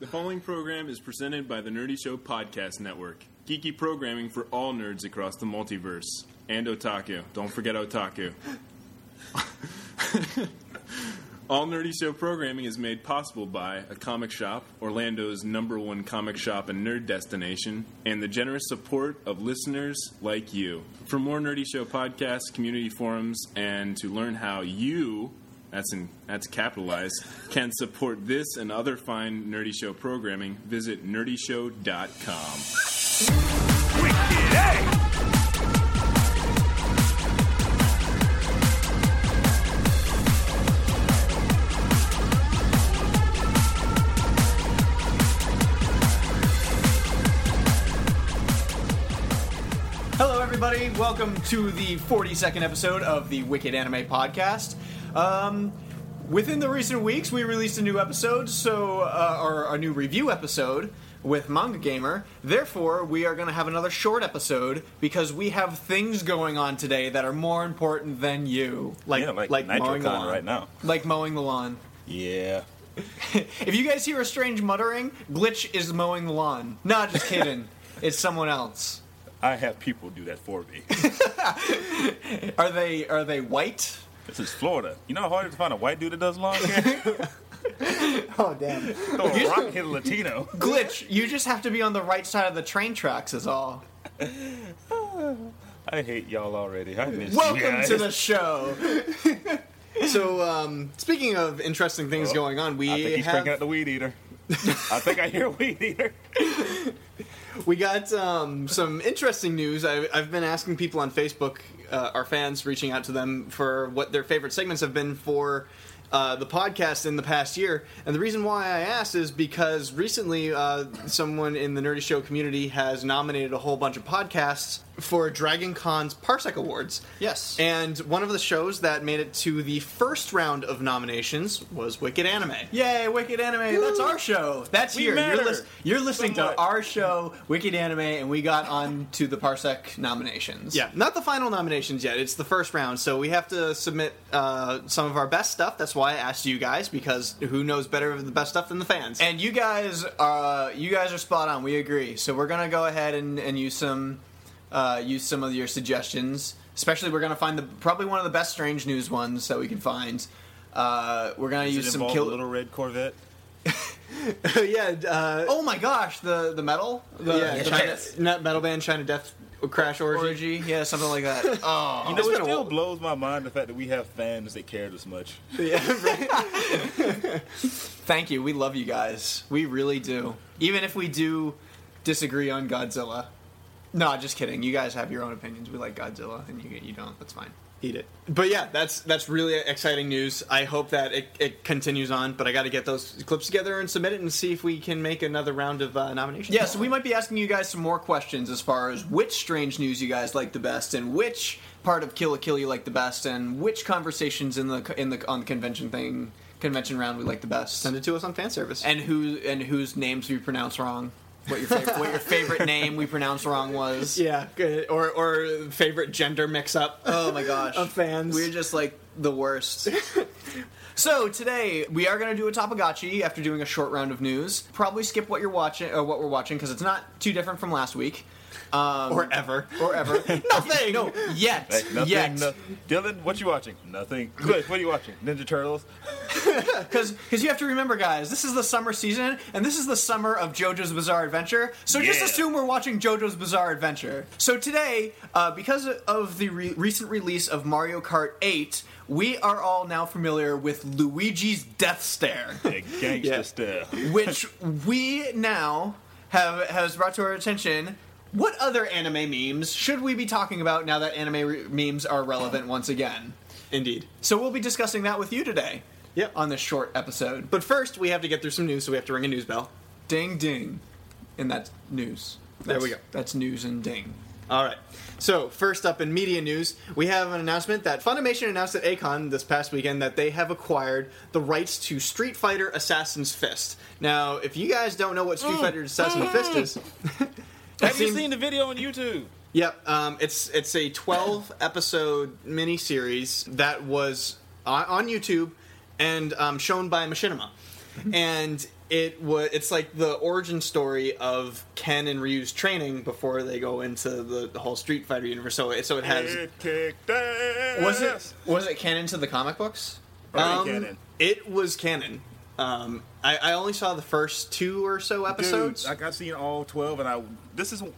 The following program is presented by the Nerdy Show Podcast Network. Geeky programming for all nerds across the multiverse. And otaku. Don't forget otaku. all Nerdy Show programming is made possible by a comic shop, Orlando's number one comic shop and nerd destination, and the generous support of listeners like you. For more Nerdy Show podcasts, community forums, and to learn how you that's in that's capitalized can support this and other fine nerdy show programming visit nerdyshow.com! Hello, everybody. Welcome to the 42nd episode of the Wicked Anime Podcast. Um, within the recent weeks, we released a new episode, so uh, or a new review episode with Manga Gamer. Therefore, we are going to have another short episode because we have things going on today that are more important than you, like Yeah, like mowing the lawn right now. like mowing the lawn. Yeah. if you guys hear a strange muttering, Glitch is mowing the lawn. Nah, just kidding. it's someone else. I have people do that for me. Are they are they white? This is Florida. You know how hard it is to find a white dude that does long hair? Oh damn. Throw a rock hit a Latino. Glitch, you just have to be on the right side of the train tracks is all. I hate y'all already. I miss you Welcome guys. to the show. so, um, speaking of interesting things Oh, going on, we I think he's have cranking out the weed eater. I think I hear weed eater. we got um, some interesting news. I, I've been asking people on Facebook, uh, our fans, reaching out to them for what their favorite segments have been for. Uh, the podcast in the past year, and the reason why I asked is because recently uh, someone in the Nerdy Show community has nominated a whole bunch of podcasts for Dragon Con's Parsec Awards. Yes. And one of the shows that made it to the first round of nominations was Wicked Anime. Yay, Wicked Anime! That's our show. That's We here. You're, lis- you're listening Somewhat. to our show, Wicked Anime, and we got on to the Parsec nominations. Yeah, not the final nominations yet. It's the first round, so we have to submit uh, some of our best stuff. That's why I asked you guys because who knows better of the best stuff than the fans? And you guys, uh, you guys are spot on. We agree. So we're gonna go ahead and, and use some uh, use some of your suggestions. Especially, we're gonna find the probably one of the best strange news ones that we can find. Uh, we're gonna Does use it some involve kill. little red Corvette? yeah. Uh, oh my gosh, the the metal. The, Yeah, China, yes. not metal band China Death Crash Orgy. Orgy, yeah, something like that. Oh, You know, It's it been still while. blows my mind the fact that we have fans that care this much. Yeah, right. Thank you. We love you guys. We really do. Even if we do disagree on Godzilla. No, just kidding. You guys have your own opinions. We like Godzilla, and you you don't. That's fine. Eat it. But yeah, that's that's really exciting news. I hope that it, it continues on. But I got to get those clips together and submit it and see if we can make another round of uh, nominations. Yeah, so we might be asking you guys some more questions as far as which strange news you guys like the best, and which part of Kill la Kill you like the best, and which conversations in the in the on the convention thing convention round we like the best. send it to us on fan service. and who and whose names we pronounce wrong. What your favorite, what your favorite name we pronounced wrong was? yeah, good. Or or favorite gender mix up. Oh my gosh. Of fans. We're just like the worst. so today we are going to do a Tapagachi after doing a short round of news. Probably skip what you're watching or what we're watching because it's not too different from last week. Um, or ever. or ever. Nothing. No, yet. Like, nothing. yet. no- Dylan, what you watching? Nothing. Good. What are you watching? Ninja Turtles. Because you have to remember, guys, this is the summer season, and this is the summer of JoJo's Bizarre Adventure. So just assume we're watching JoJo's Bizarre Adventure. So today, uh, because of the re- recent release of Mario Kart 8, we are all now familiar with Luigi's Death Stare, The gangster Yeah. style. which we now have has brought to our attention. What other anime memes should we be talking about now that anime re- memes are relevant once again? Indeed. So we'll be discussing that with you today. Yep. on this short episode. But first, we have to get through some news, so we have to ring a news bell. Ding ding, and that's news. There we go. That's news and ding. All right. So, first up in media news, we have an announcement that Funimation announced at A-Kon this past weekend that they have acquired the rights to Street Fighter Assassin's Fist. Now, if you guys don't know what Street mm. Fighter Assassin's mm. Fist is, Have you seen the video on YouTube? Yep, um, it's it's a 12 episode miniseries that was on, on YouTube and um, shown by Machinima, and it was it's like the origin story of Ken and Ryu's training before they go into the, the whole Street Fighter universe. So it, so it has It kicked ass. Was it was it canon to the comic books? Very um, canon. it was canon. Um, I, I only saw the first two or so episodes. Dude, like I've seen all twelve, and I this is like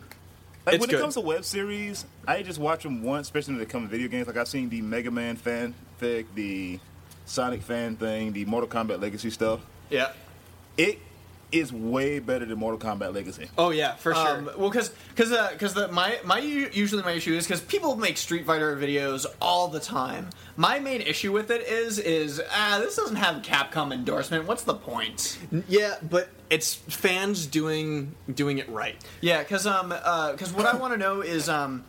It's when good. it comes to web series, I just watch them once, especially when they come to video games. Like I've seen the Mega Man fan fic, the Sonic fan thing, the Mortal Kombat Legacy stuff. yeah. It is way better than Mortal Kombat Legacy. Oh yeah, for sure. Um, well, because because because the my my usually my issue is because people make Street Fighter videos all the time. My main issue with it is is ah this doesn't have Capcom endorsement. What's the point? Yeah, but it's fans doing doing it right. Yeah, because um because what I want to know is um.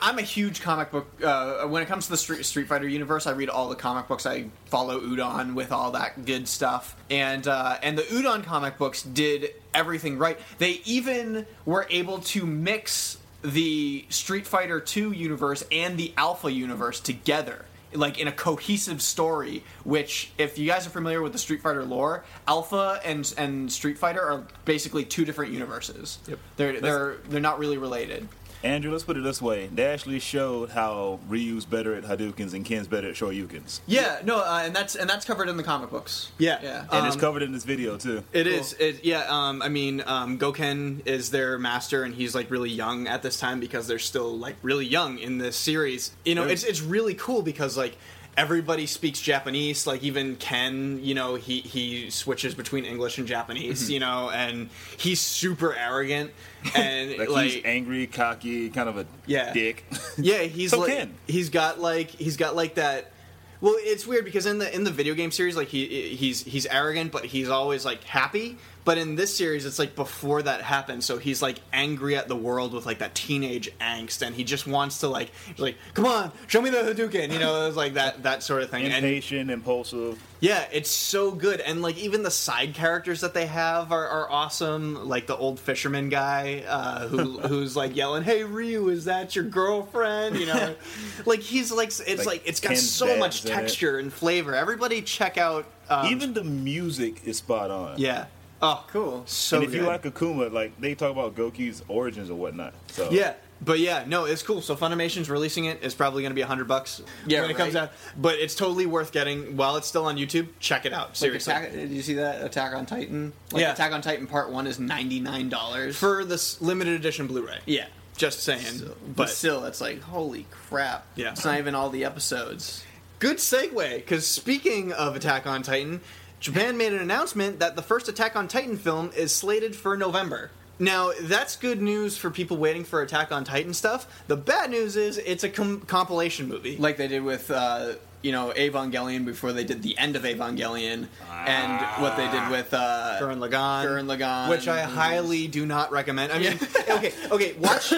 I'm a huge comic book. Uh, when it comes to the Street, Street Fighter universe, I read all the comic books. I follow Udon with all that good stuff, and uh, and the Udon comic books did everything right. They even were able to mix the Street Fighter 2 universe and the Alpha universe together. Like in a cohesive story, which, if you guys are familiar with the Street Fighter lore, Alpha and and Street Fighter are basically two different universes. Yep. They're they're they're not really related. Andrew, let's put it this way: they actually showed how Ryu's better at Hadoukens and Ken's better at Shoryukens, Yeah, no, uh, and that's and that's covered in the comic books. Yeah. yeah. and it's Um, covered in this video too. It Cool. is. It, yeah. Um, I mean, um, Gouken is their master, and he's like really young at this time because they're still like really young in this series. You know, They're- it's it's really cool because like everybody speaks Japanese. Like even Ken, you know, he he switches between English and Japanese. Mm-hmm. You know, and he's super arrogant and Like, like, he's angry, cocky, kind of a Yeah. dick. Yeah, he's So like Ken. he's got like he's got like that. Well, it's weird because in the in the video game series, like he he's he's arrogant, but he's always like happy. But in this series, it's like before that happens, so he's like angry at the world with like that teenage angst, and he just wants to like like, come on, show me the Hadouken, you know, it's like that that sort of thing. And Impatient, impulsive. yeah, it's so good, and like even the side characters that they have are, are awesome. Like the old fisherman guy uh, who who's like yelling, "Hey Ryu, is that your girlfriend?" You know, like he's like it's like, Like it's got so much texture and flavor. Everybody check out um, Even the music is spot on. yeah. Oh, Cool. So and if good. you like Akuma, like they talk about Goku's origins or whatnot. So Yeah, but yeah, no, it's cool. So Funimation's releasing it. It's probably going to be hundred bucks Yeah, when it comes out. But it's totally worth getting while it's still on YouTube. Check it out. Like Seriously. Attack, did you see that Attack on Titan? Like Yeah. Attack on Titan Part One is ninety nine dollars. for this limited edition Blu-ray. yeah, Just saying. but but still, it's like holy crap. Yeah. it's not even all the episodes. Good segue, because speaking of Attack on Titan, Japan made an announcement that the first Attack on Titan film is slated for November. Now, that's good news for people waiting for Attack on Titan stuff. The bad news is it's a com- compilation movie. like they did with uh, you know Evangelion before they did the end of Evangelion, and what they did with uh, Gurren Lagann, Gurren Lagann, which I highly do not recommend. I mean, okay, okay, watch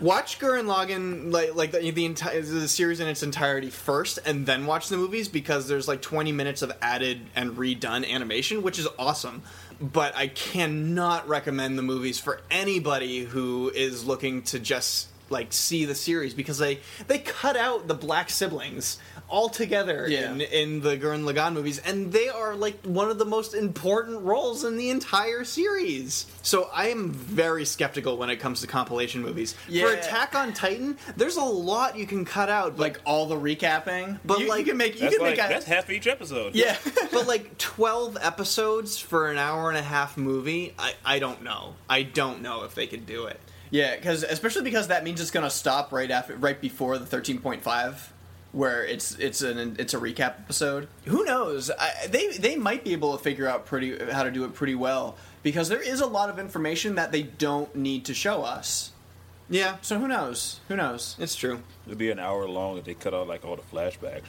watch Gurren Lagann like like the, the entire the series in its entirety first, and then watch the movies because there's like 20 minutes of added and redone animation, which is awesome. But I cannot recommend the movies for anybody who is looking to just like see the series because they they cut out the black siblings altogether Yeah. in in the Gurren Lagann movies, and they are like one of the most important roles in the entire series. So I am very skeptical when it comes to compilation movies. Yeah. For Attack on Titan, there's a lot you can cut out, but like all the recapping. But, you, like, you can make you can like make a that's half each episode. yeah. but like 12 episodes for an hour and a half movie, I I don't know. I don't know if they could do it. Yeah, because especially because that means it's going to stop right after, right before the thirteen point five, where it's it's an it's a recap episode. Who knows? I, they they might be able to figure out pretty how to do it pretty well because there is a lot of information that they don't need to show us. Yeah, So who knows? Who knows? it's true. It'd be an hour long if they cut out like all the flashbacks.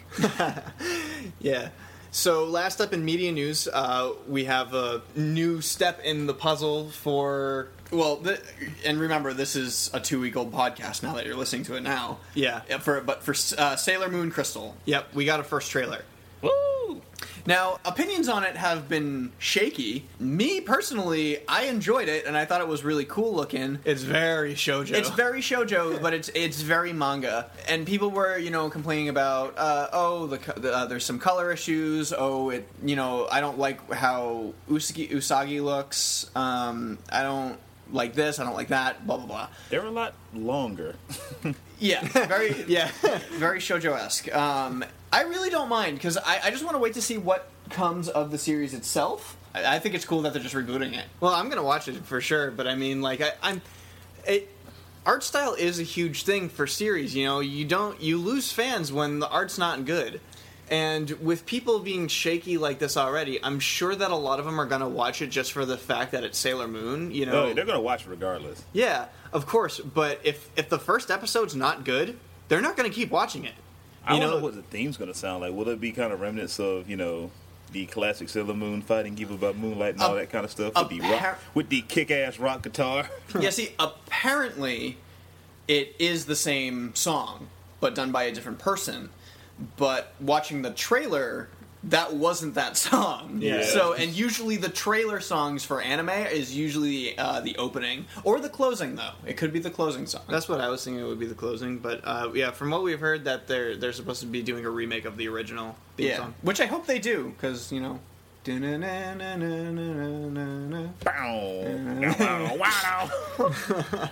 Yeah. So last up in media news, uh, we have a new step in the puzzle for. Well, th- and remember, this is a two-week-old podcast. Now that you're listening to it now, Yeah. For but for uh, Sailor Moon Crystal, yep, we got a first trailer. Woo! Now, opinions on it have been shaky. Me personally, I enjoyed it and I thought it was really cool looking. It's very shojo. It's very shojo, but it's it's very manga. And people were, you know, complaining about, uh, oh, the, the uh, there's some color issues. Oh, it, you know, I don't like how Usagi, Usagi looks. Um, I don't like this. I don't like that. Blah blah blah. They're a lot longer. Yeah, very yeah, very shojo esque. Um, I really don't mind because I, I just want to wait to see what comes of the series itself. I, I think it's cool that they're just rebooting it. Well, I'm gonna watch it for sure, but I mean, like, I, I'm. It, art style is a huge thing for series. You know, you don't you lose fans when the art's not good, and with people being shaky like this already, I'm sure that a lot of them are gonna watch it just for the fact that it's Sailor Moon. You oh, know, No, they're gonna watch regardless. yeah, of course. But if if the first episode's not good, they're not gonna keep watching it. I You don't know, know- what the theme's gonna sound like. Will it be kind of remnants of you know the classic Sailor Moon fighting people about moonlight and all that kind of stuff with the rock, with the kick-ass rock guitar? yeah, see, apparently it is the same song, but done by a different person. But watching the trailer, that wasn't that song. Yeah. So, and usually the trailer songs for anime is usually uh, the opening or the closing, though. It could be the closing song. That's what I was thinking it would be the closing, but uh, yeah, from what we've heard, that they're they're supposed to be doing a remake of the original theme yeah, song. which I hope they do because you know. Bow. wow.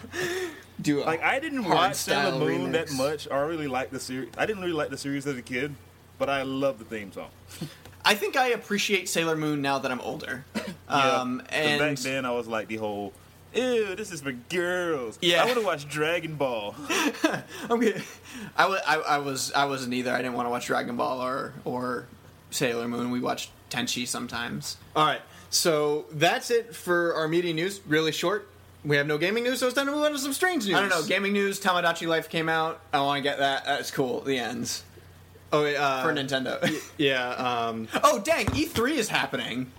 Do Like I didn't watch Sailor style Moon that much, or really like the series. I didn't really like the series as a kid, but I love the theme song. I think I appreciate Sailor Moon now that I'm older. Um, Yeah. and back then I was like the whole, ew, this is for girls. Yeah. I want to watch Dragon Ball. I'm good. I, wa- I, I was I wasn't either. I didn't want to watch Dragon Ball or or Sailor Moon. We watched Tenchi sometimes. All right, so that's it for our media news. Really short. We have no gaming news, so it's time to move on to some strange news. I don't know. Gaming news. Tomodachi Life came out. I want to get that. That's cool. The ends Oh, uh, for Nintendo. yeah. Um, oh dang! E3 is happening.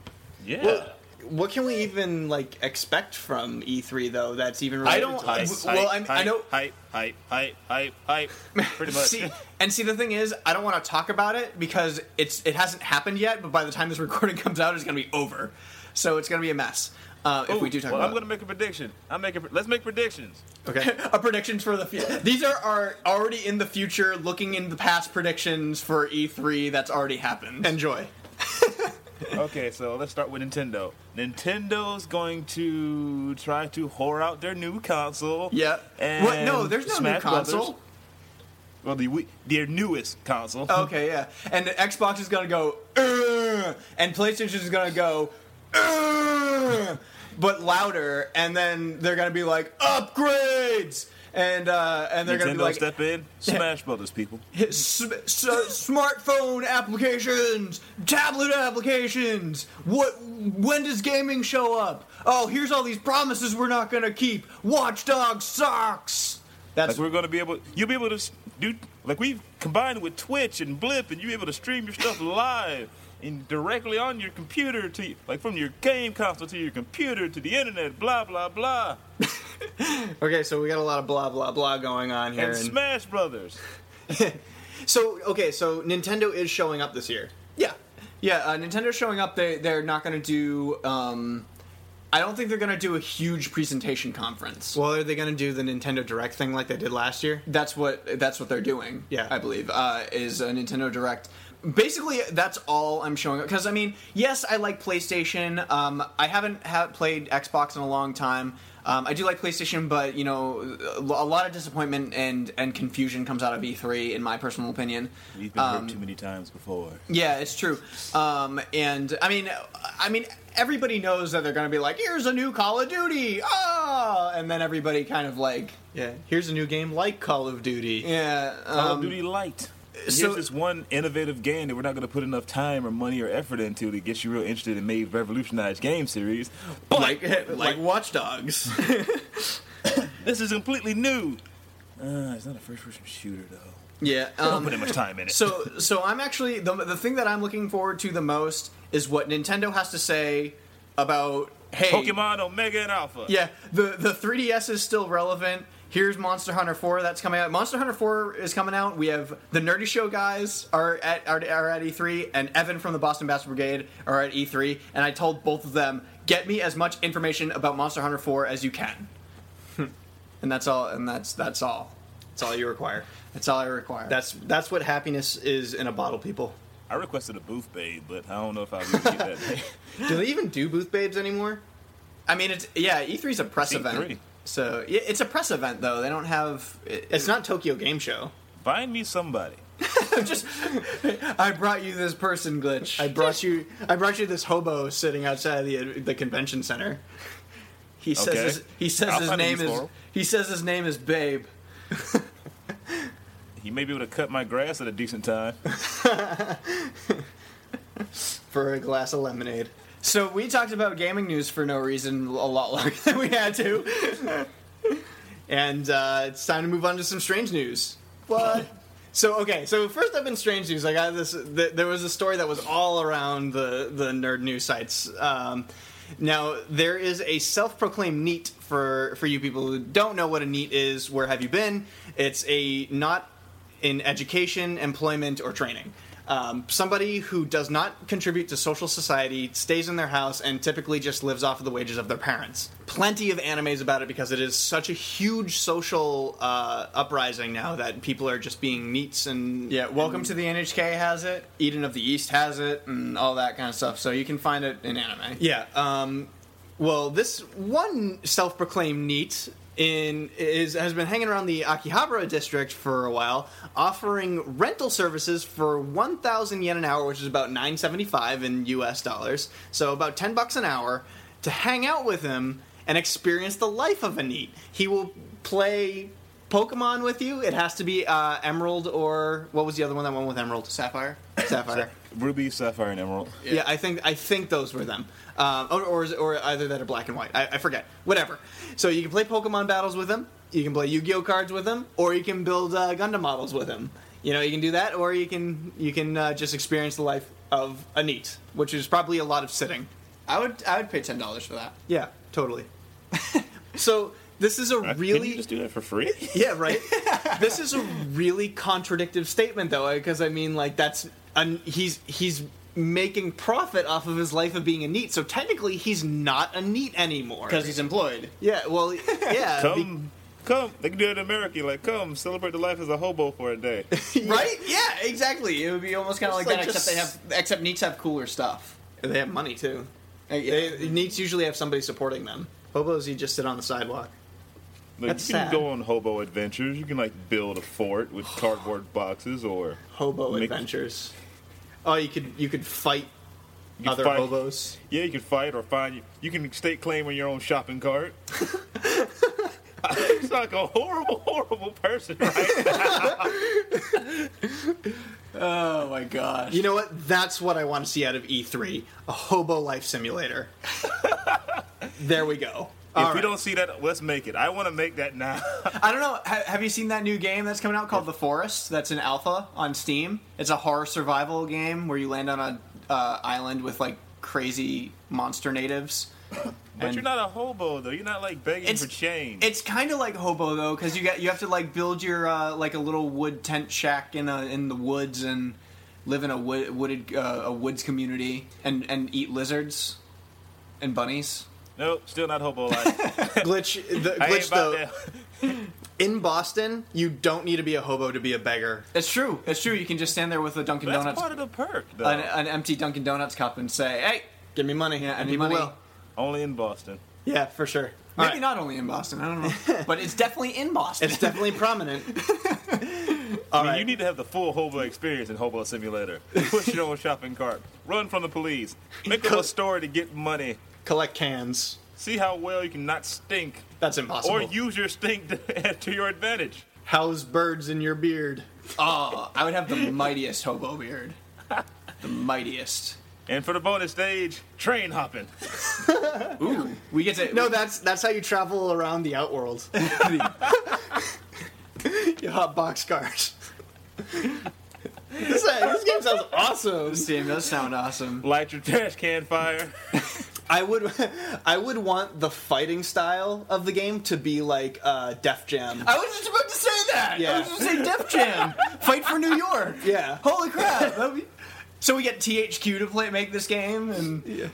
Yeah. What can we even like expect from E3 though? That's even related I don't- To Hype, this? I- well, hype, I'm- I know- hype, hype, hype, hype, hype. Pretty much. See, and see, the thing is, I don't want to talk about it because it's it hasn't happened yet. But by the time this recording comes out, it's going to be over. So it's going to be a mess uh, if Ooh, we do talk well, about I'm going to make a prediction. I'm making. Let's make predictions. Okay. a predictions for the future. These are, are already in the future, looking in the past predictions for E3 that's already happened. Enjoy. Okay, so let's start with Nintendo. Nintendo's going to try to whore out their new console. yeah. And what? No, there's no Smash new console. Brothers. Well, the their newest console. Okay, yeah. And the Xbox is gonna go, "Ugh," and PlayStation is gonna go, "Ugh," but louder, and then they're gonna be like upgrades, and uh, and they're gonna be like step in, Smash Brothers, people. S- s- smartphone applications, tablet applications. What? When does gaming show up? Oh, here's all these promises we're not gonna keep. Watch Dogs sucks. That's Like we're gonna be able, you'll be able to do like we've combined with Twitch and Blip, and you're able to stream your stuff live and directly on your computer to like from your game console to your computer to the internet. Blah blah blah. Okay, so we got a lot of blah blah blah going on here. And and- Smash Brothers. so okay, so Nintendo is showing up this year. yeah, yeah. Uh, Nintendo's showing up. They they're not gonna do. Um, I don't think they're gonna do a huge presentation conference. Well, are they going to do the Nintendo Direct thing like they did last year? That's what that's what they're doing. Yeah. I believe uh, is a Nintendo Direct. Basically, that's all I'm showing up because I mean, yes, I like PlayStation. Um, I haven't ha- played Xbox in a long time. Um, I do like PlayStation, but you know, a lot of disappointment and and confusion comes out of E3, in my personal opinion. We've been Um, hurt too many times before. Yeah, it's true. Um, and I mean, I mean, everybody knows that they're going to be like, "Here's a new Call of Duty," ah, and then everybody kind of like, Yeah. Here's a new game like Call of Duty. yeah, Call um, of Duty Light. So- Here's this one innovative game that we're not going to put enough time or money or effort into to get you real interested in may revolutionize game series. But Like like Watch Dogs. this is completely new. Uh, it's not a first-person shooter though. Yeah. Don't Um, put that much time in it. so so I'm actually the the thing that I'm looking forward to the most is what Nintendo has to say about hey Pokemon Omega and Alpha. Yeah, the the 3DS is still relevant. Here's Monster Hunter 4 that's coming out. Monster Hunter 4 is coming out. We have the Nerdy Show guys are at are, are at E3 and Evan from the Boston Bass Brigade are at E3 and I told both of them get me as much information about Monster Hunter 4 as you can. Hmm. and that's all and that's that's all. That's all you require. That's all I require. That's that's what happiness is in a bottle, people. I requested a booth babe, but I don't know if I'll be get that. Do they even do booth babes anymore? I mean, it's yeah. E3's a press E3. event, so yeah, it's a press event though. They don't have. It, It's not Tokyo Game Show. Find me somebody. just. I brought you this person glitch. I brought you. I brought you this hobo sitting outside the the convention center. he says Okay. his, he says I'll his name is for he says his name is Babe. He may be able to cut my grass at a decent time. for a glass of lemonade. So we talked about gaming news for no reason a lot longer than we had to. And uh, it's time to move on to some strange news. What? so okay, so first up in strange news, I got this. Th- there was a story that was all around the the nerd news sites. Um, now there is a self-proclaimed NEET for for you people who don't know what a NEET is. Where have you been? It's a not in education, employment, or training. Um, somebody who does not contribute to social society, stays in their house, and typically just lives off of the wages of their parents. Plenty of animes about it because it is such a huge social uh, uprising now that people are just being NEETs and Yeah, Welcome to the NHK has it. Eden of the East has it, and all that kind of stuff. So you can find it in anime. Yeah. Um, well, this one self-proclaimed NEET in is has been hanging around the Akihabara district for a while, offering rental services for 1,000 yen an hour, which is about 9.75 in U.S. dollars. So about 10 bucks an hour to hang out with him and experience the life of a NEET. He will play. Pokemon with you. It has to be uh, Emerald or what was the other one that went with Emerald? Sapphire. Sapphire. Ruby, Sapphire, and Emerald. Yeah, I think I think those were them, um, or, or or either that or black and white. I, I forget. Whatever. So you can play Pokemon battles with him. You can play Yu-Gi-Oh cards with him, or you can build uh, Gundam models with him. You know, you can do that, or you can you can uh, just experience the life of a NEET, which is probably a lot of sitting. I would I would pay ten dollars for that. Yeah, totally. so this is a Uh, Can really you just do that for free? yeah, right. this is a really contradictive statement, though, because I mean, like that's an, he's he's making profit off of his life of being a NEET. So technically, he's not a NEET anymore Because he's employed. yeah. Well, yeah, Come, come. They can do it in America. Like, come, celebrate the life as a hobo for a day. Right? Yeah, exactly. It would be almost kind of like It's that, like except they have except NEETs have cooler stuff. be- they have money too. Uh, yeah. They, NEETs usually have somebody supporting them. Hobos, you just sit on the sidewalk. Like, That's you can sad. go on hobo adventures. You can like build a fort with cardboard boxes, or Hobo Make- adventures. Oh, you could you could fight you can other fight- hobos. Yeah, you can fight or find. You can stake claim on your own shopping cart. it's like a horrible, horrible person, right? oh my gosh. You know what? That's what I want to see out of E3: a hobo life simulator. there we go. If All we don't see that, let's make it. I want to make that now. I don't know. Ha- have you seen that new game that's coming out called The Forest? That's in alpha on Steam. It's a horror survival game where you land on a uh, island with like crazy monster natives. but And- you're not a hobo though. You're not like begging for change. It's kind of like hobo though, because you got you have to like build your uh, like a little wood tent shack in a in the woods and live in a wood, wooded uh, a woods community and and eat lizards and bunnies. Nope, still not hobo life. glitch. The glitch though. In Boston, you don't need to be a hobo to be a beggar. It's true. It's true. You can just stand there with a Dunkin' That's Donuts, part of the perk, though. an, an empty Dunkin' Donuts cup, and say, "Hey, Give me money, Yeah, and any people money? will. Only in Boston. Yeah, for sure. All maybe right. not only in Boston. I don't know, but it's definitely in Boston." It's definitely prominent. I mean, right. you need to have the full hobo experience in Hobo Simulator. Push your own shopping cart. Run from the police. Make up a story to get money. Collect cans. See how well you can not stink. That's impossible. Or use your stink to, to your advantage. house birds in your beard. oh, I would have the mightiest hobo beard. The mightiest. And for the bonus stage, train hopping. Ooh, we get to No, that's that's how you travel around the outworld. you hot box cars. this, uh, this game sounds awesome. This game does sound awesome. Light your trash can fire. I would, I would want the fighting style of the game to be like uh, Def Jam. I was just about to say that. Yeah. I was just say Def Jam, fight for New York. Yeah. Holy crap! Be- So we get THQ to play, make this game, and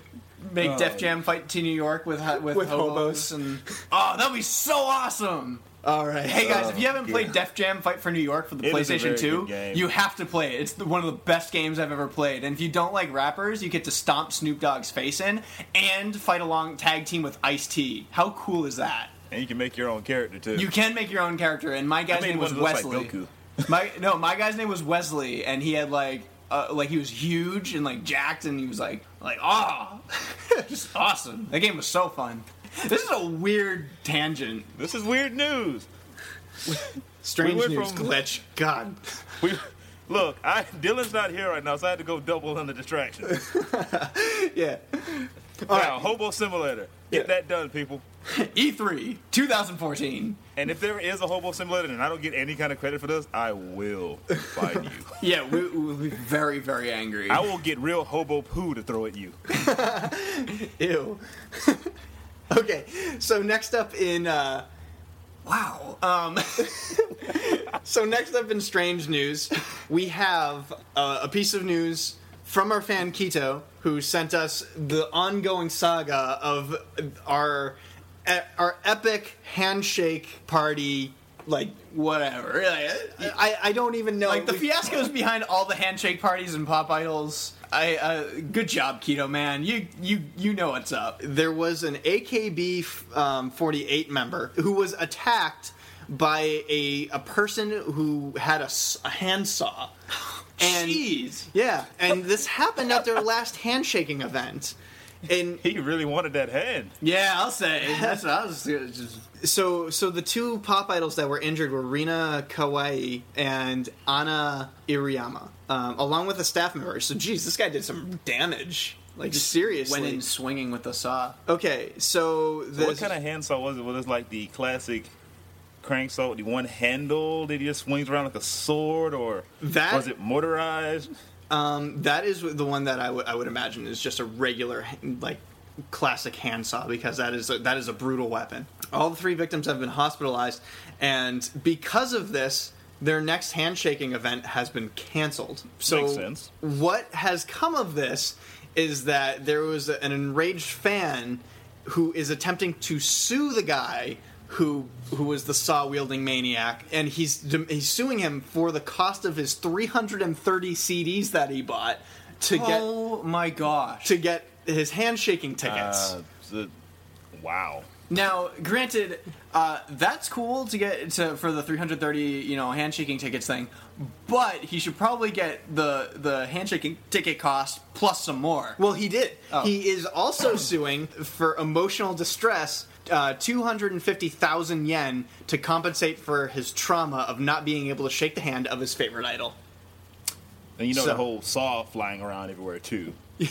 make Def Jam fight to New York with with, With hobos. hobos. and oh, that'd be so awesome. All right. Hey guys, if you haven't yeah. played Def Jam Fight for New York for the It is a PlayStation 2, you have to play it. It's the, one of the best games I've ever played. And if you don't like rappers, you get to stomp Snoop Dogg's face in and fight along tag team with Ice T. How cool is that? And you can make your own character too. You can make your own character, and my guy's made name was that looks like Wesley. Goku. my no, my guy's name was Wesley, and he had like uh, like he was huge and like jacked, and he was like like ah, just awesome. That game was so fun. This is a weird tangent. This is weird news. Strange we news from- glitch. God. We look. I Dylan's not here right now, so I had to go double on the distraction. Yeah. now, Hobo Simulator. Get Yeah. that done, people. E3 2014. And if there is a Hobo Simulator and I don't get any kind of credit for this, I will find you. Yeah, we, we'll be very very angry. I will get real hobo poo to throw at you. Ew. okay. So next up in uh, wow. Um, so next up in strange news, we have uh, a piece of news from our fan Keto, who sent us the ongoing saga of our our epic handshake party. Like whatever. I, I don't even know. like the fiascos behind all the handshake parties and pop idols. I uh, good job, Keto man. You you you know what's up. there was an AKB um, 48 member who was attacked by a, a person who had a, a handsaw. And Jeez. yeah, and this happened at their last handshaking event. And He really wanted that hand. Yeah, I'll say. That's what I was just. so so the two pop idols that were injured were Rina Kawaei and Anna Iriyama, um, along with a staff member. So geez, this guy did some damage. Like seriously. Went in swinging with the saw. okay, so So what kind of handsaw was it? Was it like the classic crank saw with the one handle that he just swings around like a sword, or That- was it motorized? Um, that is the one that I would would imagine is just a regular like classic handsaw because that is a, that is a brutal weapon. All the three victims have been hospitalized, and because of this, their next handshaking event has been canceled. So Makes sense. what has come of this is that there was an enraged fan who is attempting to sue the guy who who was the saw wielding maniac, and he's he's suing him for the cost of his 330 CDs that he bought to get oh my gosh. to get his handshaking tickets. Uh, the- wow. Now, granted, uh, that's cool to get to for the 330, you know, handshaking tickets thing, but he should probably get the the handshaking ticket cost plus some more. Well, he did. Oh. He is also suing for emotional distress. Uh, 250,000 yen to compensate for his trauma of not being able to shake the hand of his favorite idol. And you know So- the whole saw flying around everywhere too.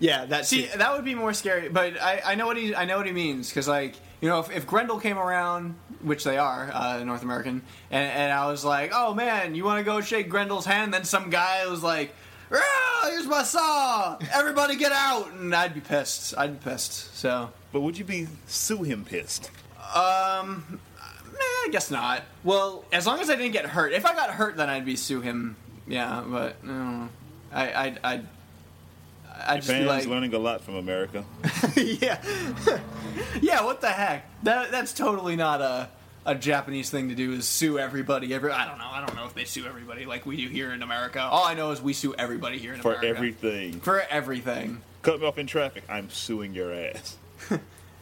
Yeah, that See, that would be more scary, but I, I know what he I know what he means because like you know if, if Grendel came around, which they are uh, North American, and, and I was like, oh man, you want to go shake Grendel's hand? Then some guy was like, ah, here's my saw, everybody get out, and I'd be pissed. I'd be pissed. So, But would you be sue him pissed? um, nah, I guess not. Well, As long as I didn't get hurt. If I got hurt, then I'd be sue him. Yeah, but no, I I I. I'd just be Fans like, learning a lot from America. yeah. Yeah, what the heck? That that's totally not a a Japanese thing to do is sue everybody. Every I don't know. I don't know if they sue everybody like we do here in America. All I know is we sue everybody here in For America everything. for everything. Cut me off in traffic. I'm suing your ass.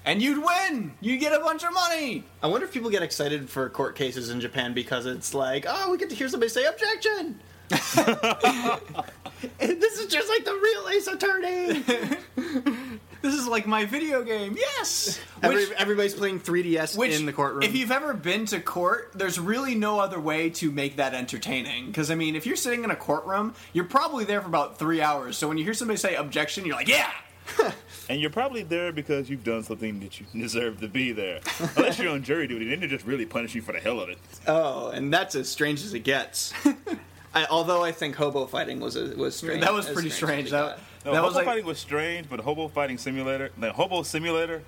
And you'd win. You'd get a bunch of money. I wonder if people get excited for court cases in Japan because it's like, oh, we get to hear somebody say objection. And this is just like the real ace attorney. This is like my video game. Yes. Every, Which, everybody's playing 3DS which in the courtroom. If you've ever been to court, there's really no other way to make that entertaining. Because I mean, if you're sitting in a courtroom, you're probably there for about three hours. So when you hear somebody say objection, you're like, yeah. And you're probably there because you've done something that you deserve to be there. Unless you're on jury duty, then they just really punish you for the hell of it. oh, and that's as strange as it gets. I, although I think hobo fighting was a, was strange. That was pretty strange. as we That, got. No, that hobo was like fighting was strange, but hobo fighting simulator, the hobo simulator,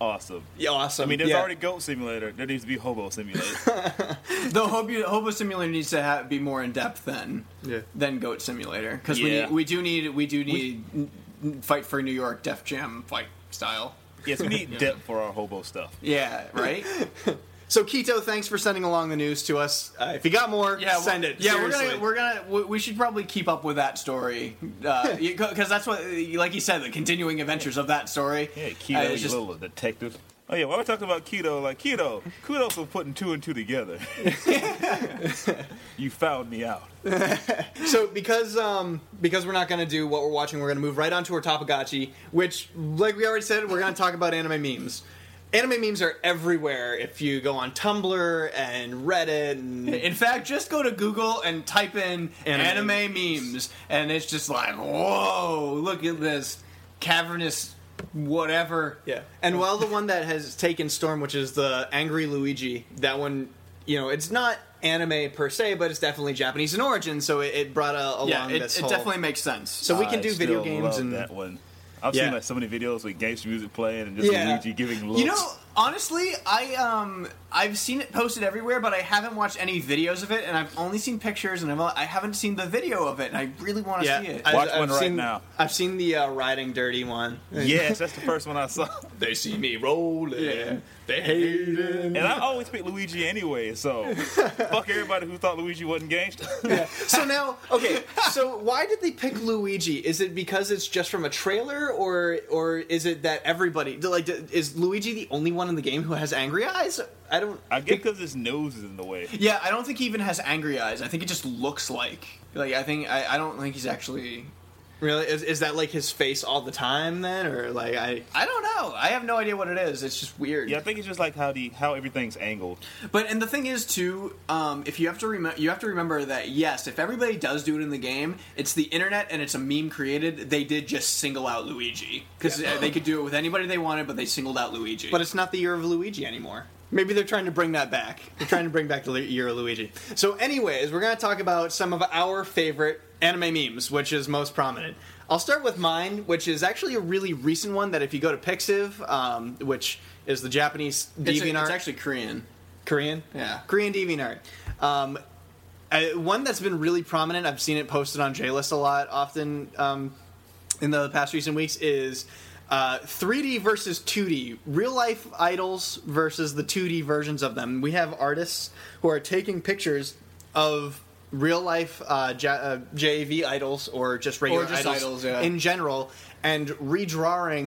awesome. yeah, awesome. I mean, there's yeah. already goat simulator. There needs to be hobo simulator. the Hobo, Hobo Simulator needs to have, be more in depth than Yeah. than Goat Simulator because we Yeah. need, we do need we do need n- n- fight for New York Def Jam fight style. yes, we need depth for our hobo stuff. Yeah, right. So Keto, thanks for sending along the news to us. Uh, if you got more, Yeah, send it. Yeah, Seriously. we're gonna we're gonna we- we should probably keep up with that story because that's what like you said the continuing adventures of that story. Yeah, Uh, Keto, it's just- little detective. Oh yeah, while we're talking about keto, like keto, kudos for putting two and two together. you found me out. So because um because we're not gonna do what we're watching, we're gonna move right on to our Topagachi, which like we already said, we're gonna talk about anime memes. Anime memes are everywhere. If you go on Tumblr and Reddit, and In fact, just go to Google and type in Anime. anime, memes, and it's just like, whoa, look at this cavernous whatever. yeah, and while the one that has taken storm, which is the Angry Luigi, that one, you know, it's not anime per se, but it's definitely Japanese in origin, so it, it brought a, along Yeah, it, this it whole- definitely makes sense. So we can I do video games love and that one. I've Yeah. seen like so many videos with gangster music playing and just Yeah. Luigi giving looks. You know, honestly, I um I've seen it posted everywhere, but I haven't watched any videos of it, and I've only seen pictures, and I've, I haven't seen the video of it, and I really want to yeah. see it. I- Watch I've one right seen- now. I've seen the uh, riding dirty one. yes, that's the first one I saw. They see me rolling. Yeah. They hate. And I always pick Luigi anyway, so fuck everybody who thought Luigi wasn't gangster. So now, okay. So why did they pick Luigi? Is it because it's just from a trailer, or or is it that everybody like is Luigi the only one in the game who has angry eyes? I don't. I guess because his nose is in the way. yeah, I don't think he even has angry eyes. I think it just looks like like I think I, I don't think he's actually. Really, is, is that like his face all the time then, or like I? I don't know. I have no idea what it is. It's just weird. Yeah, I think it's just like how the how everything's angled. But and the thing is too, um, if you have to remember, you have to remember that yes, if everybody does do it in the game, it's the internet and it's a meme created. They did just single out Luigi because they could do it with anybody they wanted, but they singled out Luigi. But it's not the year of Luigi anymore. Maybe they're trying to bring that back. They're trying to bring back the year of Luigi. So, anyways, we're going to talk about some of our favorite anime memes, which is most prominent. I'll start with mine, which is actually a really recent one. That if you go to Pixiv, um, which is the Japanese it's, DeviantArt, it's actually Korean. Korean, Yeah. Korean DeviantArt. Um, uh, one that's been really prominent. I've seen it posted on JList a lot, often um, in the past recent weeks. Is uh, 3D versus 2D, real life idols versus the 2D versions of them. We have artists who are taking pictures of real life uh, J- uh, JAV idols or just regular just idols, idols, yeah. in general and redrawing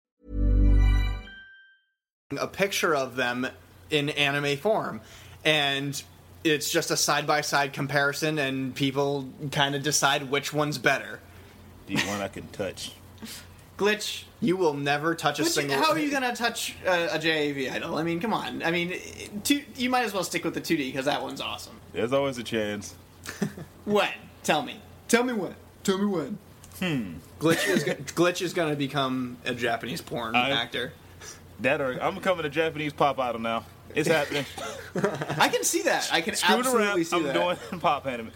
A picture of them in anime form and it's just a side by side comparison and people kind of decide which one's better The one I can touch. Glitch. you will never touch a Which- single how are you gonna touch uh, a JAV idol? I mean, come on. I mean, two, you might as well stick with the 2D because that one's awesome. There's always a chance. When? Tell me. Tell me when. Tell me when. glitch is go- glitch is going to become a japanese porn I- actor That or I'm becoming a Japanese pop idol now. It's happening. I can see that. I can Screwing absolutely around, see I'm that. doing pop anime.